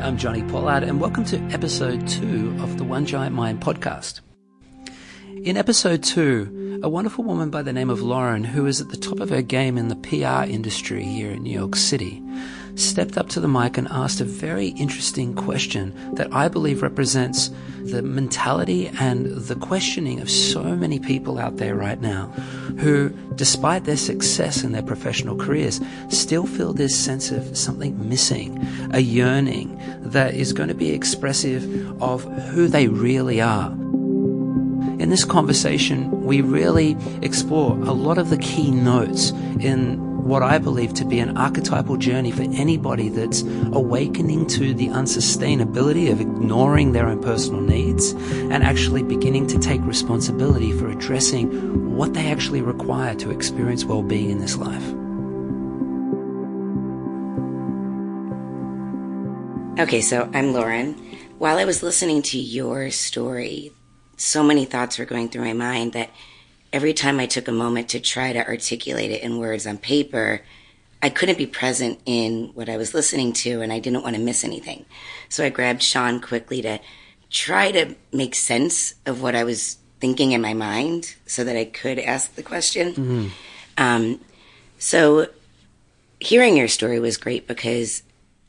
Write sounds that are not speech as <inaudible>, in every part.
I'm Jonni Pollard, and welcome to episode two of the One Giant Mind podcast. In episode two, a wonderful woman by the name of Lauren, who is at the top of her game in the PR industry here in New York City, stepped up to the mic and asked a very interesting question that I believe represents the mentality and the questioning of so many people out there right now who, despite their success in their professional careers, still feel this sense of something missing, a yearning that is going to be expressive of who they really are. In this conversation, we really explore a lot of the key notes in what I believe to be an archetypal journey for anybody that's awakening to the unsustainability of ignoring their own personal needs and actually beginning to take responsibility for addressing what they actually require to experience well being in this life. Okay, so I'm Lauren. While I was listening to your story, so many thoughts were going through my mind that every time I took a moment to try to articulate it in words on paper, I couldn't be present in what I was listening to and I didn't want to miss anything. So I grabbed Sean quickly to try to make sense of what I was thinking in my mind so that I could ask the question. Mm-hmm. Um, so hearing your story was great because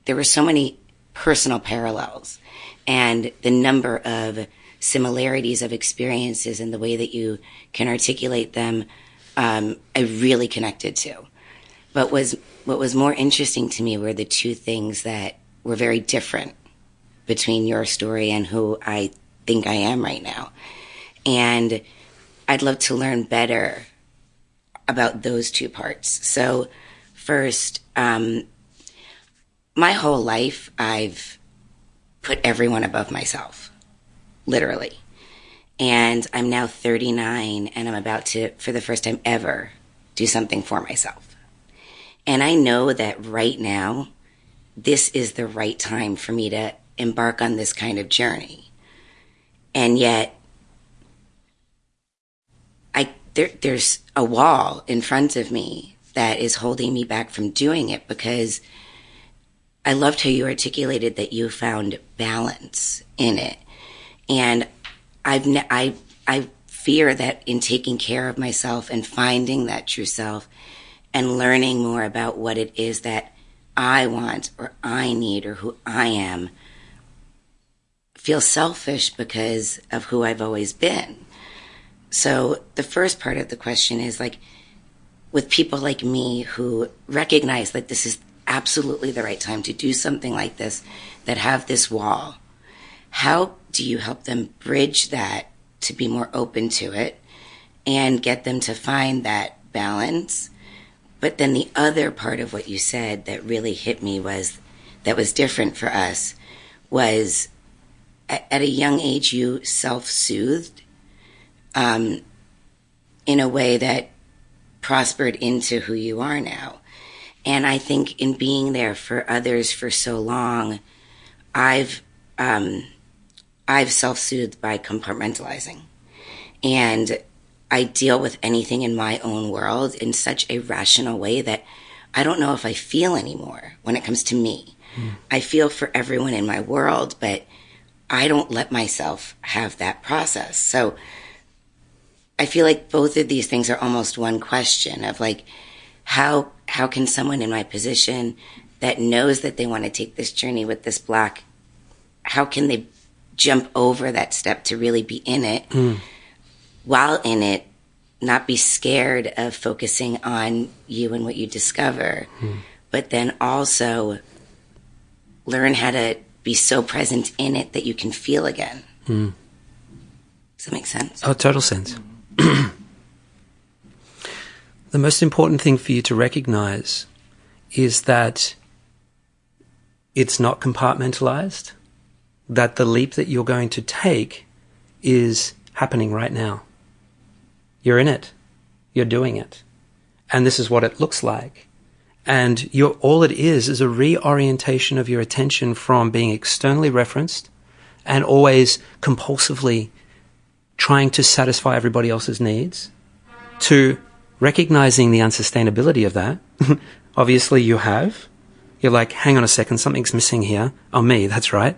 there were so many personal parallels and the number of similarities of experiences and the way that you can articulate them, um, I really connected to. But was what was more interesting to me were the two things that were very different between your story and who I think I am right now. And I'd love to learn better about those two parts. So, first, um, my whole life, I've put everyone above myself literally. And I'm now 39 and I'm about to, for the first time ever, do something for myself. And I know that right now, this is the right time for me to embark on this kind of journey. And yet, I, there, there's a wall in front of me that is holding me back from doing it because I loved how you articulated that you found balance in it and I've ne- I I fear that in taking care of myself and finding that true self and learning more about what it is that I want or I need or who I am feel selfish because of who I've always been. So the first part of the question is like with people like me who recognize that this is absolutely the right time to do something like this that have this wall how do you help them bridge that to be more open to it and get them to find that balance? But then the other part of what you said that really hit me was that was different for us was at, at a young age you self-soothed um, in a way that prospered into who you are now. And I think in being there for others for so long, I've um, I've self soothed by compartmentalizing. And I deal with anything in my own world in such a rational way that I don't know if I feel anymore when it comes to me. Mm. I feel for everyone in my world, but I don't let myself have that process. So I feel like both of these things are almost one question of like, how, how can someone in my position that knows that they want to take this journey with this black, how can they jump over that step to really be in it mm. while in it not be scared of focusing on you and what you discover mm. but then also learn how to be so present in it that you can feel again mm. does that make sense oh total sense <clears throat> the most important thing for you to recognize is that it's not compartmentalized that the leap that you're going to take is happening right now. You're in it. You're doing it. And this is what it looks like. And all it is is a reorientation of your attention from being externally referenced and always compulsively trying to satisfy everybody else's needs to recognizing the unsustainability of that. <laughs> Obviously, you have You're like, hang on a second, something's missing here. Oh, me, that's right.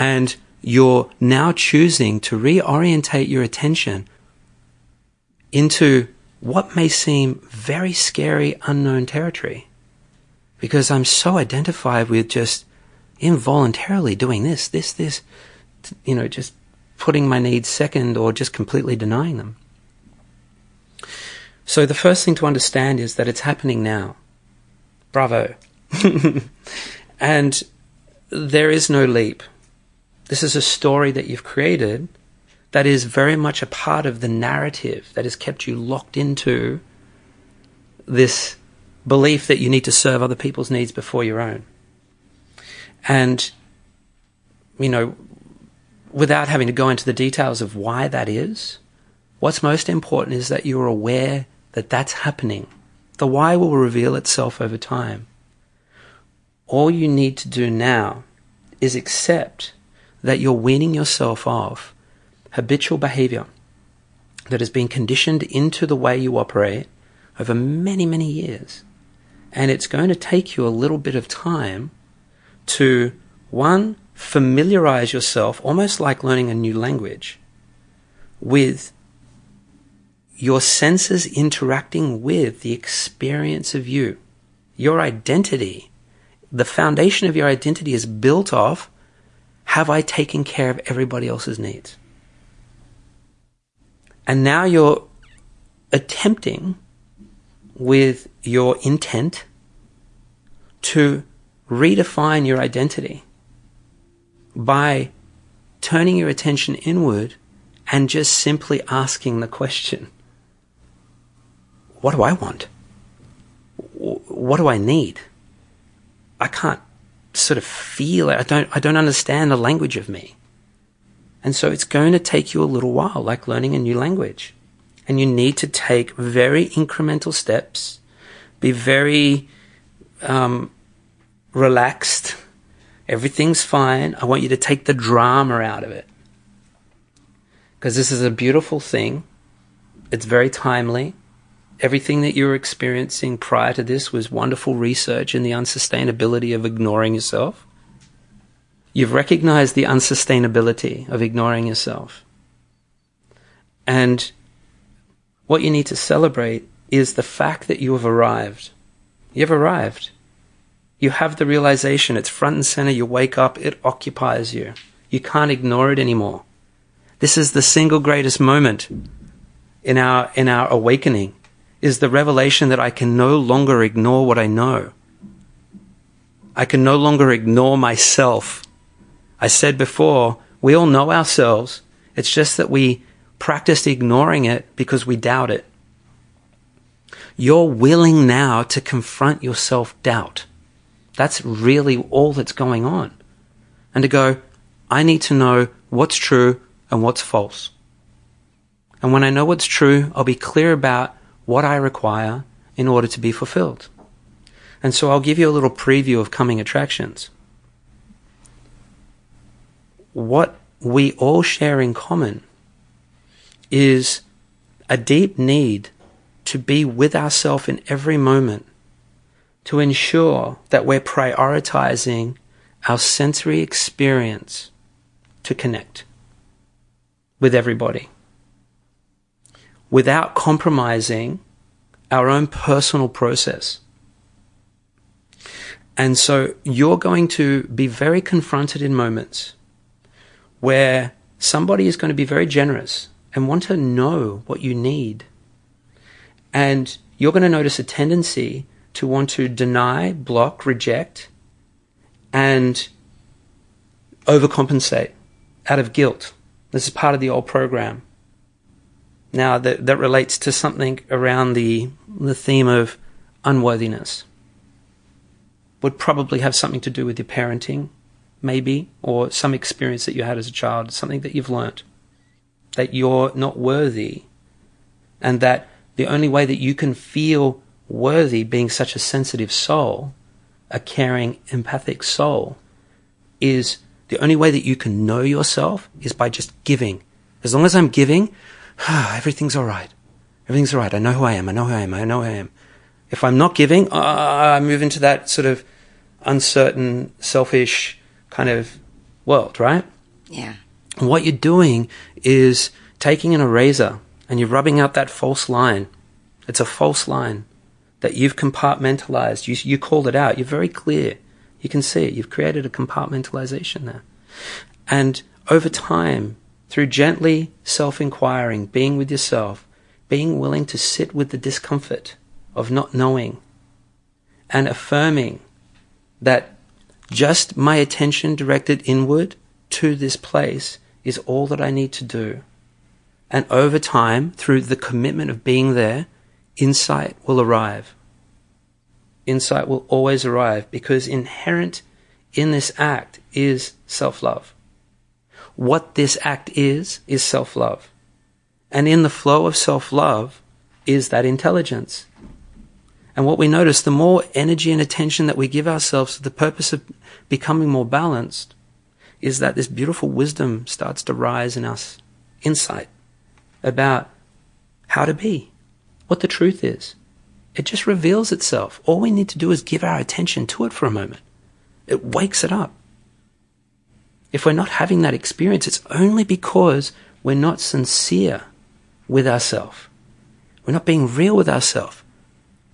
And you're now choosing to reorientate your attention into what may seem very scary, unknown territory. Because I'm so identified with just involuntarily doing this, this, this, you know, just putting my needs second or just completely denying them. So the first thing to understand is that it's happening now. Bravo. <laughs> and there is no leap. This is a story that you've created that is very much a part of the narrative that has kept you locked into this belief that you need to serve other people's needs before your own. And, you know, without having to go into the details of why that is, what's most important is that you're aware that that's happening. The why will reveal itself over time. All you need to do now is accept that you're weaning yourself off habitual behavior that has been conditioned into the way you operate over many, many years. And it's going to take you a little bit of time to, one, familiarize yourself, almost like learning a new language, with your senses interacting with the experience of you. Your identity, the foundation of your identity is built off have I taken care of everybody else's needs? And now you're attempting with your intent to redefine your identity by turning your attention inward and just simply asking the question What do I want? What do I need? I can't sort of feel it. I don't, I don't understand the language of me. And so it's going to take you a little while, like learning a new language. And you need to take very incremental steps, be very um, relaxed, Everything's fine. I want you to take the drama out of it. Because this is a beautiful thing. It's very timely. Everything that you were experiencing prior to this was wonderful research in the unsustainability of ignoring yourself. You've recognized the unsustainability of ignoring yourself. And what you need to celebrate is the fact that you have arrived. You've arrived. You have the realization, it's front and center, you wake up, it occupies you. You can't ignore it anymore. This is the single greatest moment in our, in our awakening, is the revelation that I can no longer ignore what I know. I can no longer ignore myself. I said before, we all know ourselves. It's just that we practice ignoring it because we doubt it. You're willing now to confront your self doubt. That's really all that's going on. And to go, I need to know what's true and what's false. And when I know what's true, I'll be clear about what I require in order to be fulfilled. And so I'll give you a little preview of coming attractions. What we all share in common is a deep need to be with ourselves in every moment to ensure that we're prioritizing our sensory experience to connect with everybody without compromising our own personal process. And so you're going to be very confronted in moments where somebody is going to be very generous and want to know what you need. And you're going to notice a tendency to want to deny, block, reject, and overcompensate out of guilt. This is part of the old program. Now that that relates to something around the the theme of unworthiness. Would probably have something to do with your parenting, maybe, or some experience that you had as a child, something that you've learnt. That you're not worthy and that the only way that you can feel worthy, being such a sensitive soul, a caring, empathic soul, is the only way that you can know yourself is by just giving. As long as I'm giving, <sighs> everything's all right. Everything's all right. I know who I am. I know who I am. I know who I am. If I'm not giving, uh, I move into that sort of uncertain, selfish kind of world, right? Yeah. And what you're doing is taking an eraser and you're rubbing out that false line. It's a false line that you've compartmentalized. You, you called it out. You're very clear. You can see it. You've created a compartmentalization there. And over time, through gently self inquiring, being with yourself, being willing to sit with the discomfort of not knowing, and affirming that just my attention directed inward to this place is all that I need to do. And over time, through the commitment of being there, insight will arrive. Insight will always arrive because inherent in this act is self love. What this act is, is self love. And in the flow of self love is that intelligence. And what we notice, the more energy and attention that we give ourselves to the purpose of becoming more balanced, is that this beautiful wisdom starts to rise in us, insight about how to be, what the truth is. It just reveals itself. All we need to do is give our attention to it for a moment. It wakes it up. If we're not having that experience, it's only because we're not sincere with ourselves. We're not being real with ourselves.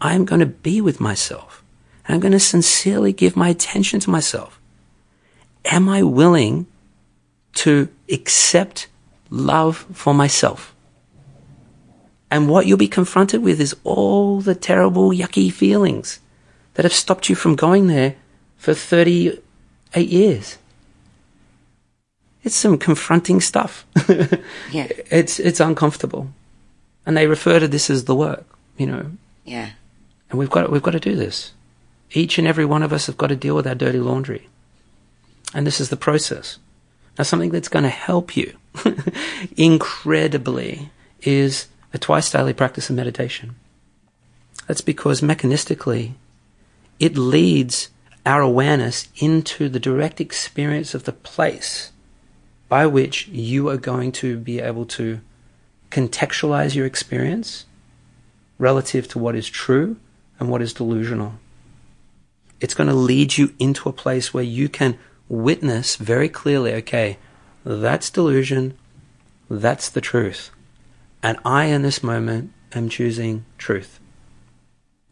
I'm going to be with myself. I'm going to sincerely give my attention to myself. Am I willing to accept love for myself? And what you'll be confronted with is all the terrible, yucky feelings that have stopped you from going there for 38 years. It's some confronting stuff. <laughs> Yeah. It's, it's uncomfortable. And they refer to this as the work, you know. Yeah. And we've got, we've got to do this. Each and every one of us have got to deal with our dirty laundry. And this is the process. Now, something that's going to help you <laughs> incredibly is a twice daily practice of meditation. That's because mechanistically, it leads our awareness into the direct experience of the place by which you are going to be able to contextualize your experience relative to what is true and what is delusional. It's going to lead you into a place where you can witness very clearly okay, that's delusion, that's the truth. And I, in this moment, am choosing truth.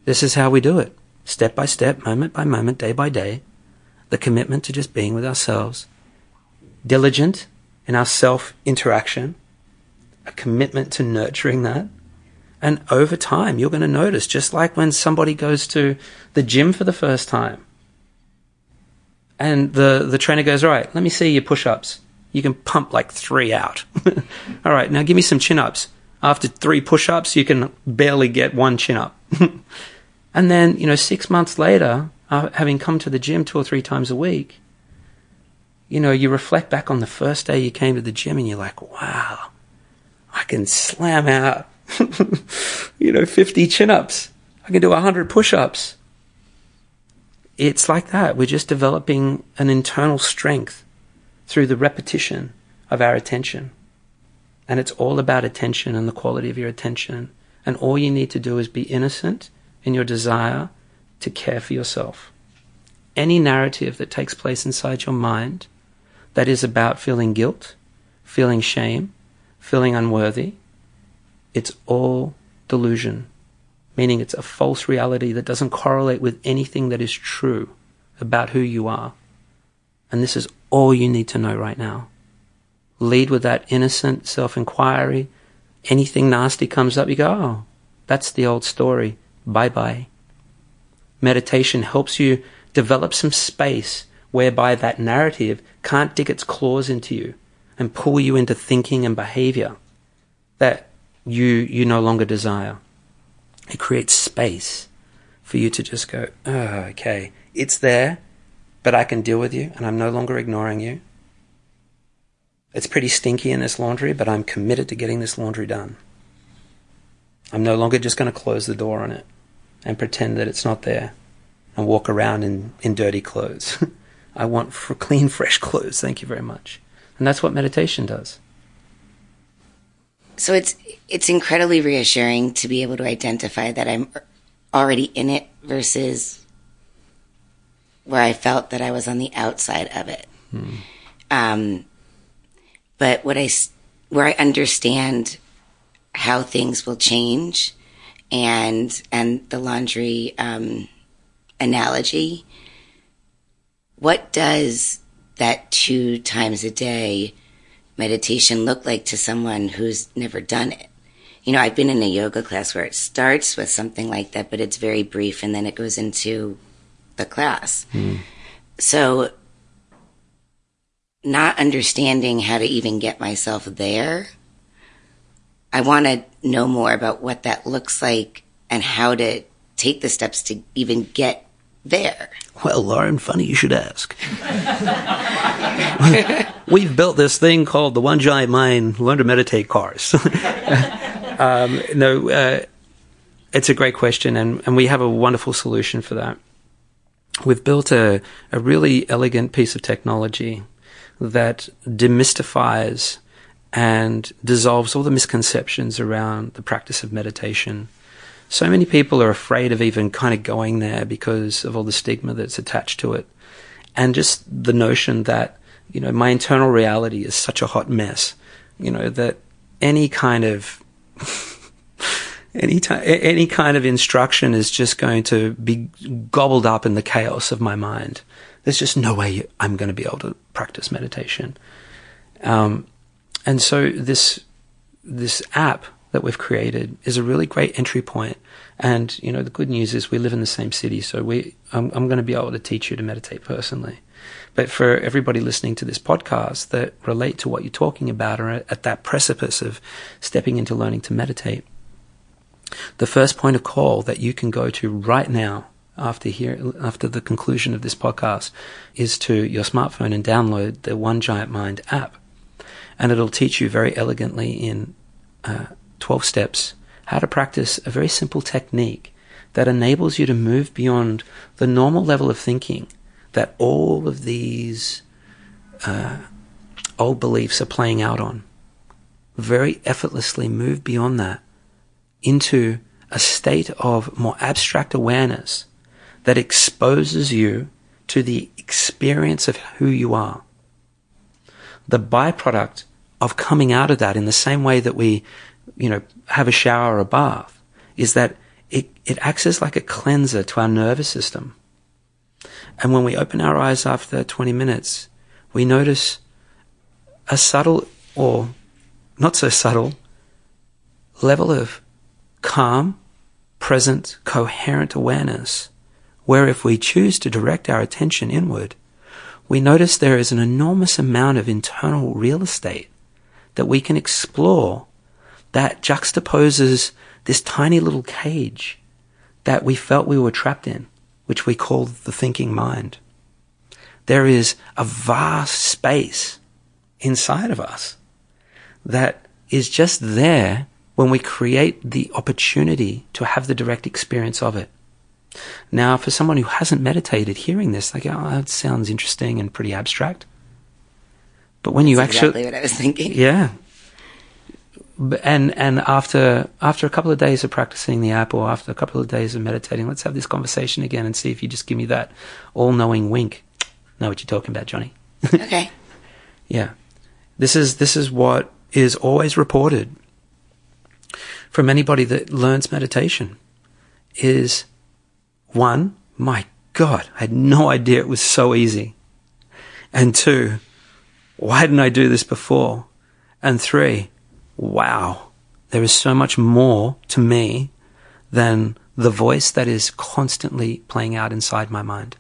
This is how we do it step by step, moment by moment, day by day. The commitment to just being with ourselves, diligent in our self interaction, a commitment to nurturing that. And over time, you're going to notice, just like when somebody goes to the gym for the first time, and the, the trainer goes, All right, let me see your push ups. You can pump like three out. <laughs> All right, now give me some chin ups. After three push ups, you can barely get one chin up. <laughs> and then, you know, six months later, uh, having come to the gym two or three times a week, you know, you reflect back on the first day you came to the gym and you're like, wow, I can slam out, <laughs> you know, 50 chin ups. I can do 100 push ups. It's like that. We're just developing an internal strength through the repetition of our attention. And it's all about attention and the quality of your attention. And all you need to do is be innocent in your desire to care for yourself. Any narrative that takes place inside your mind that is about feeling guilt, feeling shame, feeling unworthy, it's all delusion, meaning it's a false reality that doesn't correlate with anything that is true about who you are. And this is all you need to know right now. Lead with that innocent self inquiry. Anything nasty comes up, you go, oh, that's the old story. Bye bye. Meditation helps you develop some space whereby that narrative can't dig its claws into you and pull you into thinking and behavior that you, you no longer desire. It creates space for you to just go, oh, okay, it's there, but I can deal with you and I'm no longer ignoring you. It's pretty stinky in this laundry, but I'm committed to getting this laundry done. I'm no longer just going to close the door on it and pretend that it's not there and walk around in, in dirty clothes. <laughs> I want for clean, <laughs> fresh clothes. Thank you very much. And that's what meditation does. So it's it's incredibly reassuring to be able to identify that I'm already in it versus where I felt that I was on the outside of it. Um, but what I, where I understand how things will change and, and the laundry, um, analogy, what does that two times a day meditation look like to someone who's never done it? You know, I've been in a yoga class where it starts with something like that, but it's very brief and then it goes into the class. Hmm. So, not understanding how to even get myself there, I want to know more about what that looks like and how to take the steps to even get there. Well, Lauren, funny you should ask. <laughs> We've built this thing called the One Giant Mind Learn to Meditate cars. <laughs> um, no, uh, it's a great question, and, and we have a wonderful solution for that. We've built a, a really elegant piece of technology that demystifies and dissolves all the misconceptions around the practice of meditation. So many people are afraid of even kind of going there because of all the stigma that's attached to it. And just the notion that, you know, my internal reality is such a hot mess, you know, that any kind of <laughs> any any kind of instruction is just going to be gobbled up in the chaos of my mind. There's just no way I'm going to be able to practice meditation. Um, and so this this app that we've created is a really great entry point. And you know, the good news is we live in the same city, so we I'm, I'm going to be able to teach you to meditate personally. But for everybody listening to this podcast that relate to what you're talking about or at that precipice of stepping into learning to meditate, the first point of call that you can go to right now after here after the conclusion of this podcast is to your smartphone and download the One Giant Mind app, and it'll teach you very elegantly in uh, 12 steps how to practice a very simple technique that enables you to move beyond the normal level of thinking that all of these uh, old beliefs are playing out on. Very effortlessly move beyond that into a state of more abstract awareness that exposes you to the experience of who you are. The byproduct of coming out of that in the same way that we, you know, have a shower or a bath is that it, it acts as like a cleanser to our nervous system. And when we open our eyes after 20 minutes, we notice a subtle or not so subtle level of calm, present, coherent awareness, where if we choose to direct our attention inward, we notice there is an enormous amount of internal real estate that we can explore that juxtaposes this tiny little cage that we felt we were trapped in, which we call the thinking mind. There is a vast space inside of us that is just there when we create the opportunity to have the direct experience of it. Now, for someone who hasn't meditated, hearing this, like, oh, that sounds interesting and pretty abstract. But when you actually, exactly what I was thinking. yeah. And and after after a couple of days of practicing the app, or after a couple of days of meditating, let's have this conversation again and see if you just give me that all-knowing wink. Know what you're talking about, Jonni? <laughs> Okay. Yeah. This is this is what is always reported from anybody that learns meditation is one, my God, I had no idea it was so easy. And two, why didn't I do this before? And three, wow, there is so much more to me than the voice that is constantly playing out inside my mind.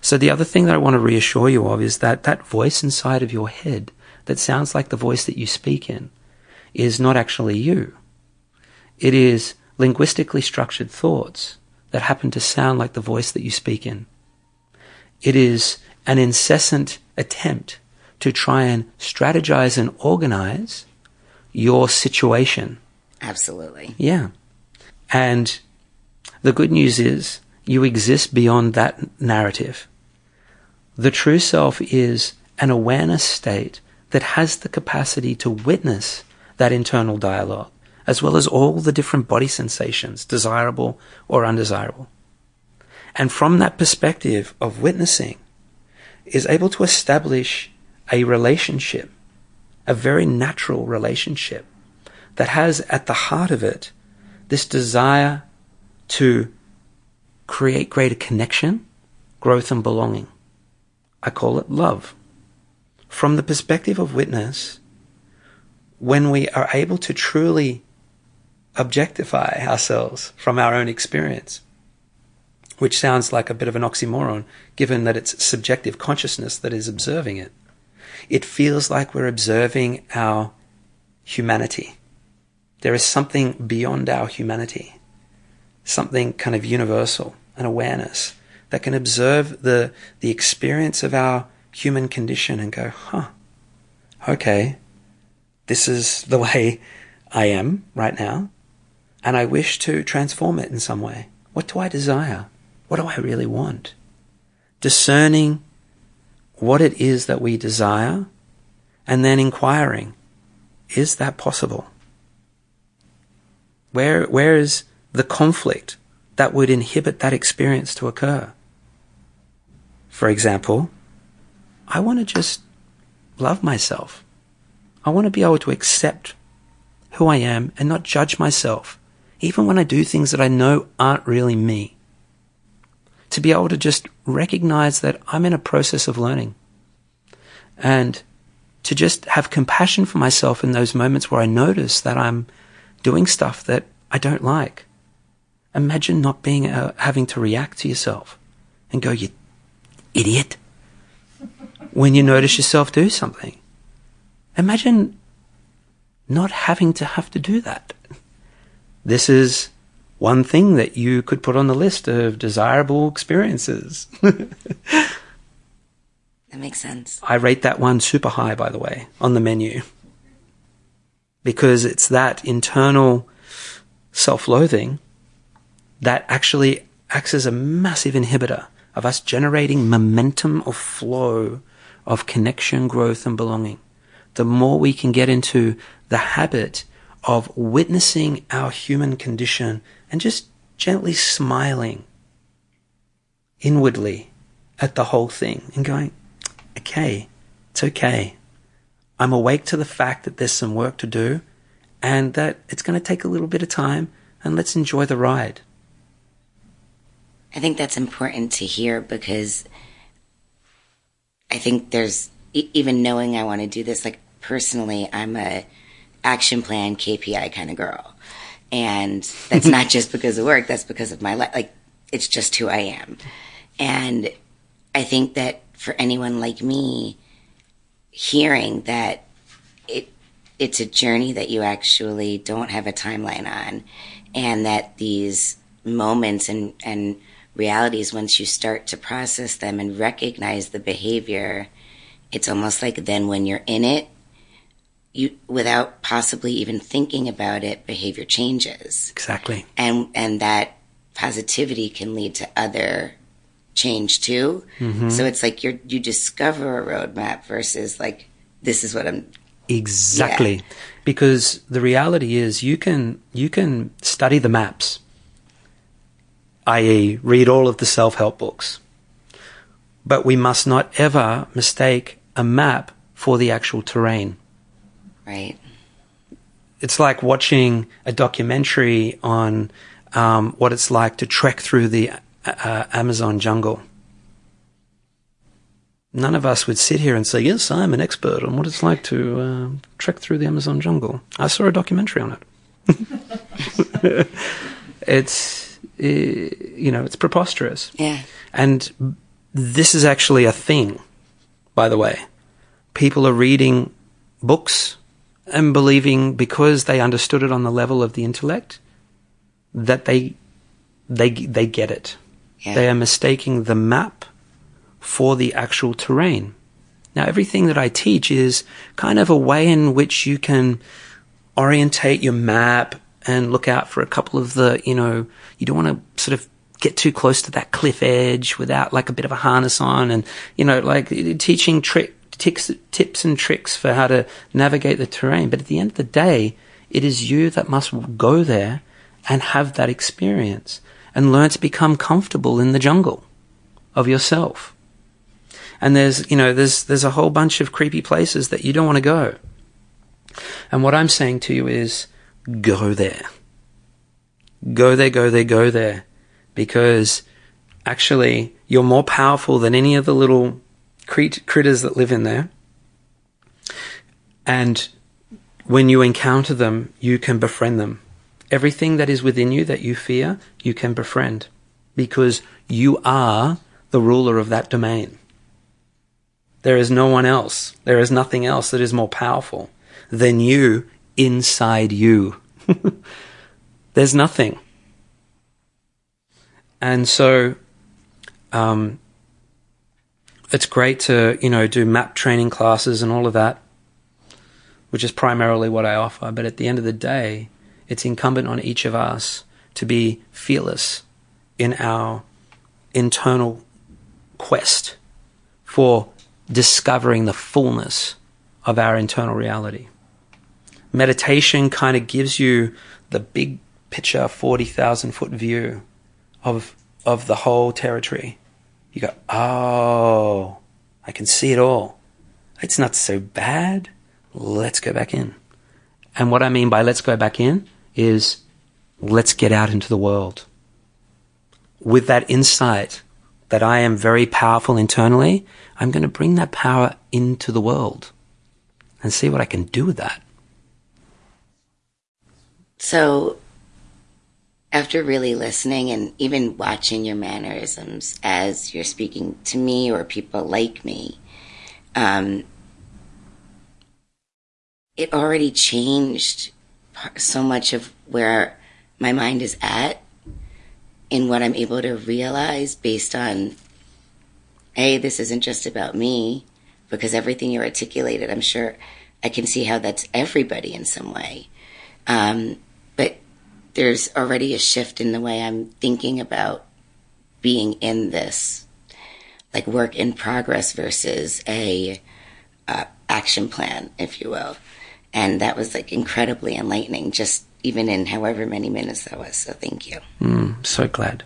So the other thing that I want to reassure you of is that that voice inside of your head that sounds like the voice that you speak in is not actually you. It is linguistically structured thoughts that happen to sound like the voice that you speak in. It is an incessant attempt to try and strategize and organize your situation. Absolutely. Yeah. And the good news is you exist beyond that narrative. The true self is an awareness state that has the capacity to witness that internal dialogue, as well as all the different body sensations, desirable or undesirable. And from that perspective of witnessing, is able to establish a relationship, a very natural relationship that has at the heart of it this desire to create greater connection, growth, and belonging. I call it love. From the perspective of witness, when we are able to truly objectify ourselves from our own experience, which sounds like a bit of an oxymoron given that it's subjective consciousness that is observing it. It feels like we're observing our humanity. There is something beyond our humanity, something kind of universal, an awareness that can observe the, the experience of our human condition and go, huh, okay, this is the <laughs> way I am right now, and I wish to transform it in some way. What do I desire? What do I really want? Discerning what it is that we desire and then inquiring, is that possible? Where, where is the conflict that would inhibit that experience to occur? For example, I want to just love myself. I want to be able to accept who I am and not judge myself, even when I do things that I know aren't really me. To be able to just recognize that I'm in a process of learning and to just have compassion for myself in those moments where I notice that I'm doing stuff that I don't like. Imagine not being uh, having to react to yourself and go, you idiot, when you notice yourself do something. Imagine not having to have to do that. This is one thing that you could put on the list of desirable experiences. <laughs> that makes sense. I rate that one super high, by the way, on the menu. Because it's that internal self loathing that actually acts as a massive inhibitor of us generating momentum of flow of connection, growth, and belonging. The more we can get into the habit of witnessing our human condition and just gently smiling inwardly at the whole thing and going, okay, it's okay. I'm awake to the fact that there's some work to do and that it's going to take a little bit of time and let's enjoy the ride. I think that's important to hear because I think there's even knowing I want to do this, like personally, I'm a action plan KPI kind of girl. And that's not just because of work, that's because of my life. Like, it's just who I am. And I think that for anyone like me, hearing that it, it's a journey that you actually don't have a timeline on, and that these moments and, and realities, once you start to process them and recognize the behavior, it's almost like then when you're in it, you without possibly even thinking about it, behavior changes. Exactly. And and that positivity can lead to other change too. Mm-hmm. So it's like you you discover a roadmap versus like this is what I'm Exactly. Yeah. Because the reality is you can you can study the maps i.e., read all of the self help books. But we must not ever mistake a map for the actual terrain. Right. It's like watching a documentary on um, what it's like to trek through the uh, Amazon jungle. None of us would sit here and say, Yes, I'm an expert on what it's like to uh, trek through the Amazon jungle. I saw a documentary on it. <laughs> it's you know, it's preposterous. Yeah. And this is actually a thing, by the way. People are reading books and believing because they understood it on the level of the intellect that they they they get it. Yeah. They are mistaking the map for the actual terrain. Now, everything that I teach is kind of a way in which you can orientate your map and look out for a couple of the, you know, you don't want to sort of get too close to that cliff edge without like a bit of a harness on and, you know, like teaching trick, tips, tips and tricks for how to navigate the terrain. But at the end of the day, it is you that must go there and have that experience. and learn to become comfortable in the jungle of yourself. And there's, you know, there's, there's a whole bunch of creepy places that you don't want to go. And what I'm saying to you is go there. Go there, go there, go there. Because actually, you're more powerful than any of the little crit- critters that live in there. And when you encounter them, you can befriend them. Everything that is within you that you fear, you can befriend because you are the ruler of that domain. There is no one else. There is nothing else that is more powerful than you inside you. <laughs> There's nothing. And so, um, it's great to, you know, do map training classes and all of that, which is primarily what I offer. But at the end of the day, it's incumbent on each of us to be fearless in our internal quest for discovering the fullness of our internal reality. Meditation kind of gives you the big picture, 40,000 foot view of, of the whole territory. You go, oh, I can see it all. It's not so bad. Let's go back in. And what I mean by let's go back in is let's get out into the world. With that insight that I am very powerful internally, I'm going to bring that power into the world and see what I can do with that. So, after really listening and even watching your mannerisms as you're speaking to me or people like me, um, it already changed so much of where my mind is at in what I'm able to realize based on, hey, this isn't just about me, because everything you articulated, I'm sure I can see how that's everybody in some way. Um, but there's already a shift in the way I'm thinking about being in this, like work in progress versus a uh, action plan, if you will. And that was like incredibly enlightening, just even in however many minutes that was. So thank you. Mm, so glad.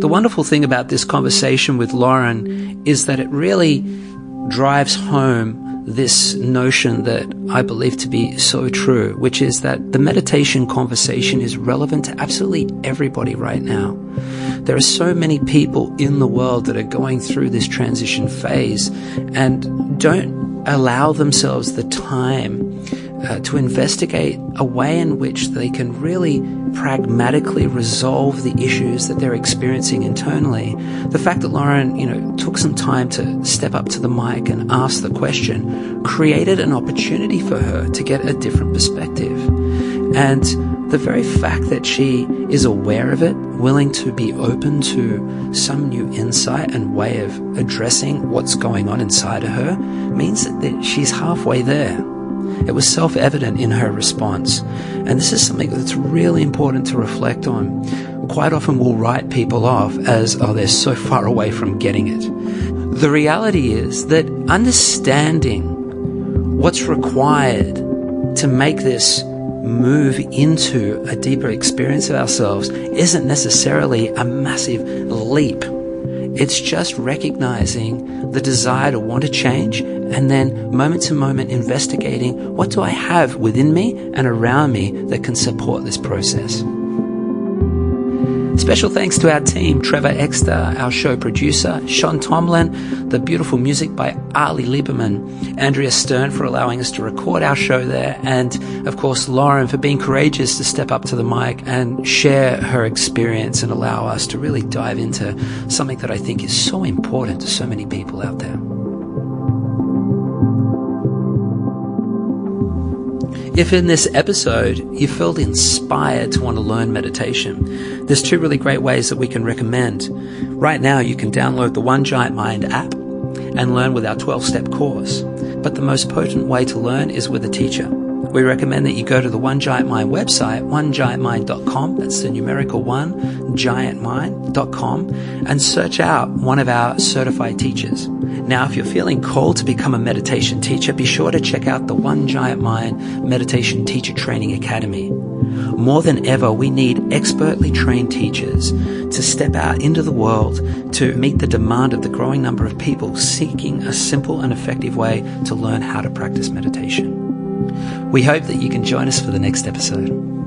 The wonderful thing about this conversation with Lauren is that it really drives home this notion that I believe to be so true, which is that the meditation conversation is relevant to absolutely everybody right now. There are so many people in the world that are going through this transition phase and don't allow themselves the time uh, to investigate a way in which they can really pragmatically resolve the issues that they're experiencing internally. The fact that Lauren, you know, took some time to step up to the mic and ask the question created an opportunity for her to get a different perspective. And the very fact that she is aware of it, willing to be open to some new insight and way of addressing what's going on inside of her means that she's halfway there. It was self evident in her response. And this is something that's really important to reflect on. Quite often we'll write people off as, oh, they're so far away from getting it. The reality is that understanding what's required to make this move into a deeper experience of ourselves isn't necessarily a massive leap. It's just recognizing the desire to want to change and then moment to moment investigating what do I have within me and around me that can support this process. Special thanks to our team, Trevor Exter, our show producer, Sean Tomlin, the beautiful music by Ali Lieberman, Andrea Stern for allowing us to record our show there, and of course Lauren for being courageous to step up to the mic and share her experience and allow us to really dive into something that I think is so important to so many people out there. If in this episode you felt inspired to want to learn meditation, there's two really great ways that we can recommend. Right now, you can download the One Giant Mind app and learn with our 12 step course. But the most potent way to learn is with a teacher. We recommend that you go to the One Giant Mind website, onegiantmind.com, that's the numerical one, giantmind.com, and search out one of our certified teachers. Now, if you're feeling called to become a meditation teacher, be sure to check out the One Giant Mind Meditation Teacher Training Academy. More than ever, we need expertly trained teachers to step out into the world to meet the demand of the growing number of people seeking a simple and effective way to learn how to practice meditation. We hope that you can join us for the next episode.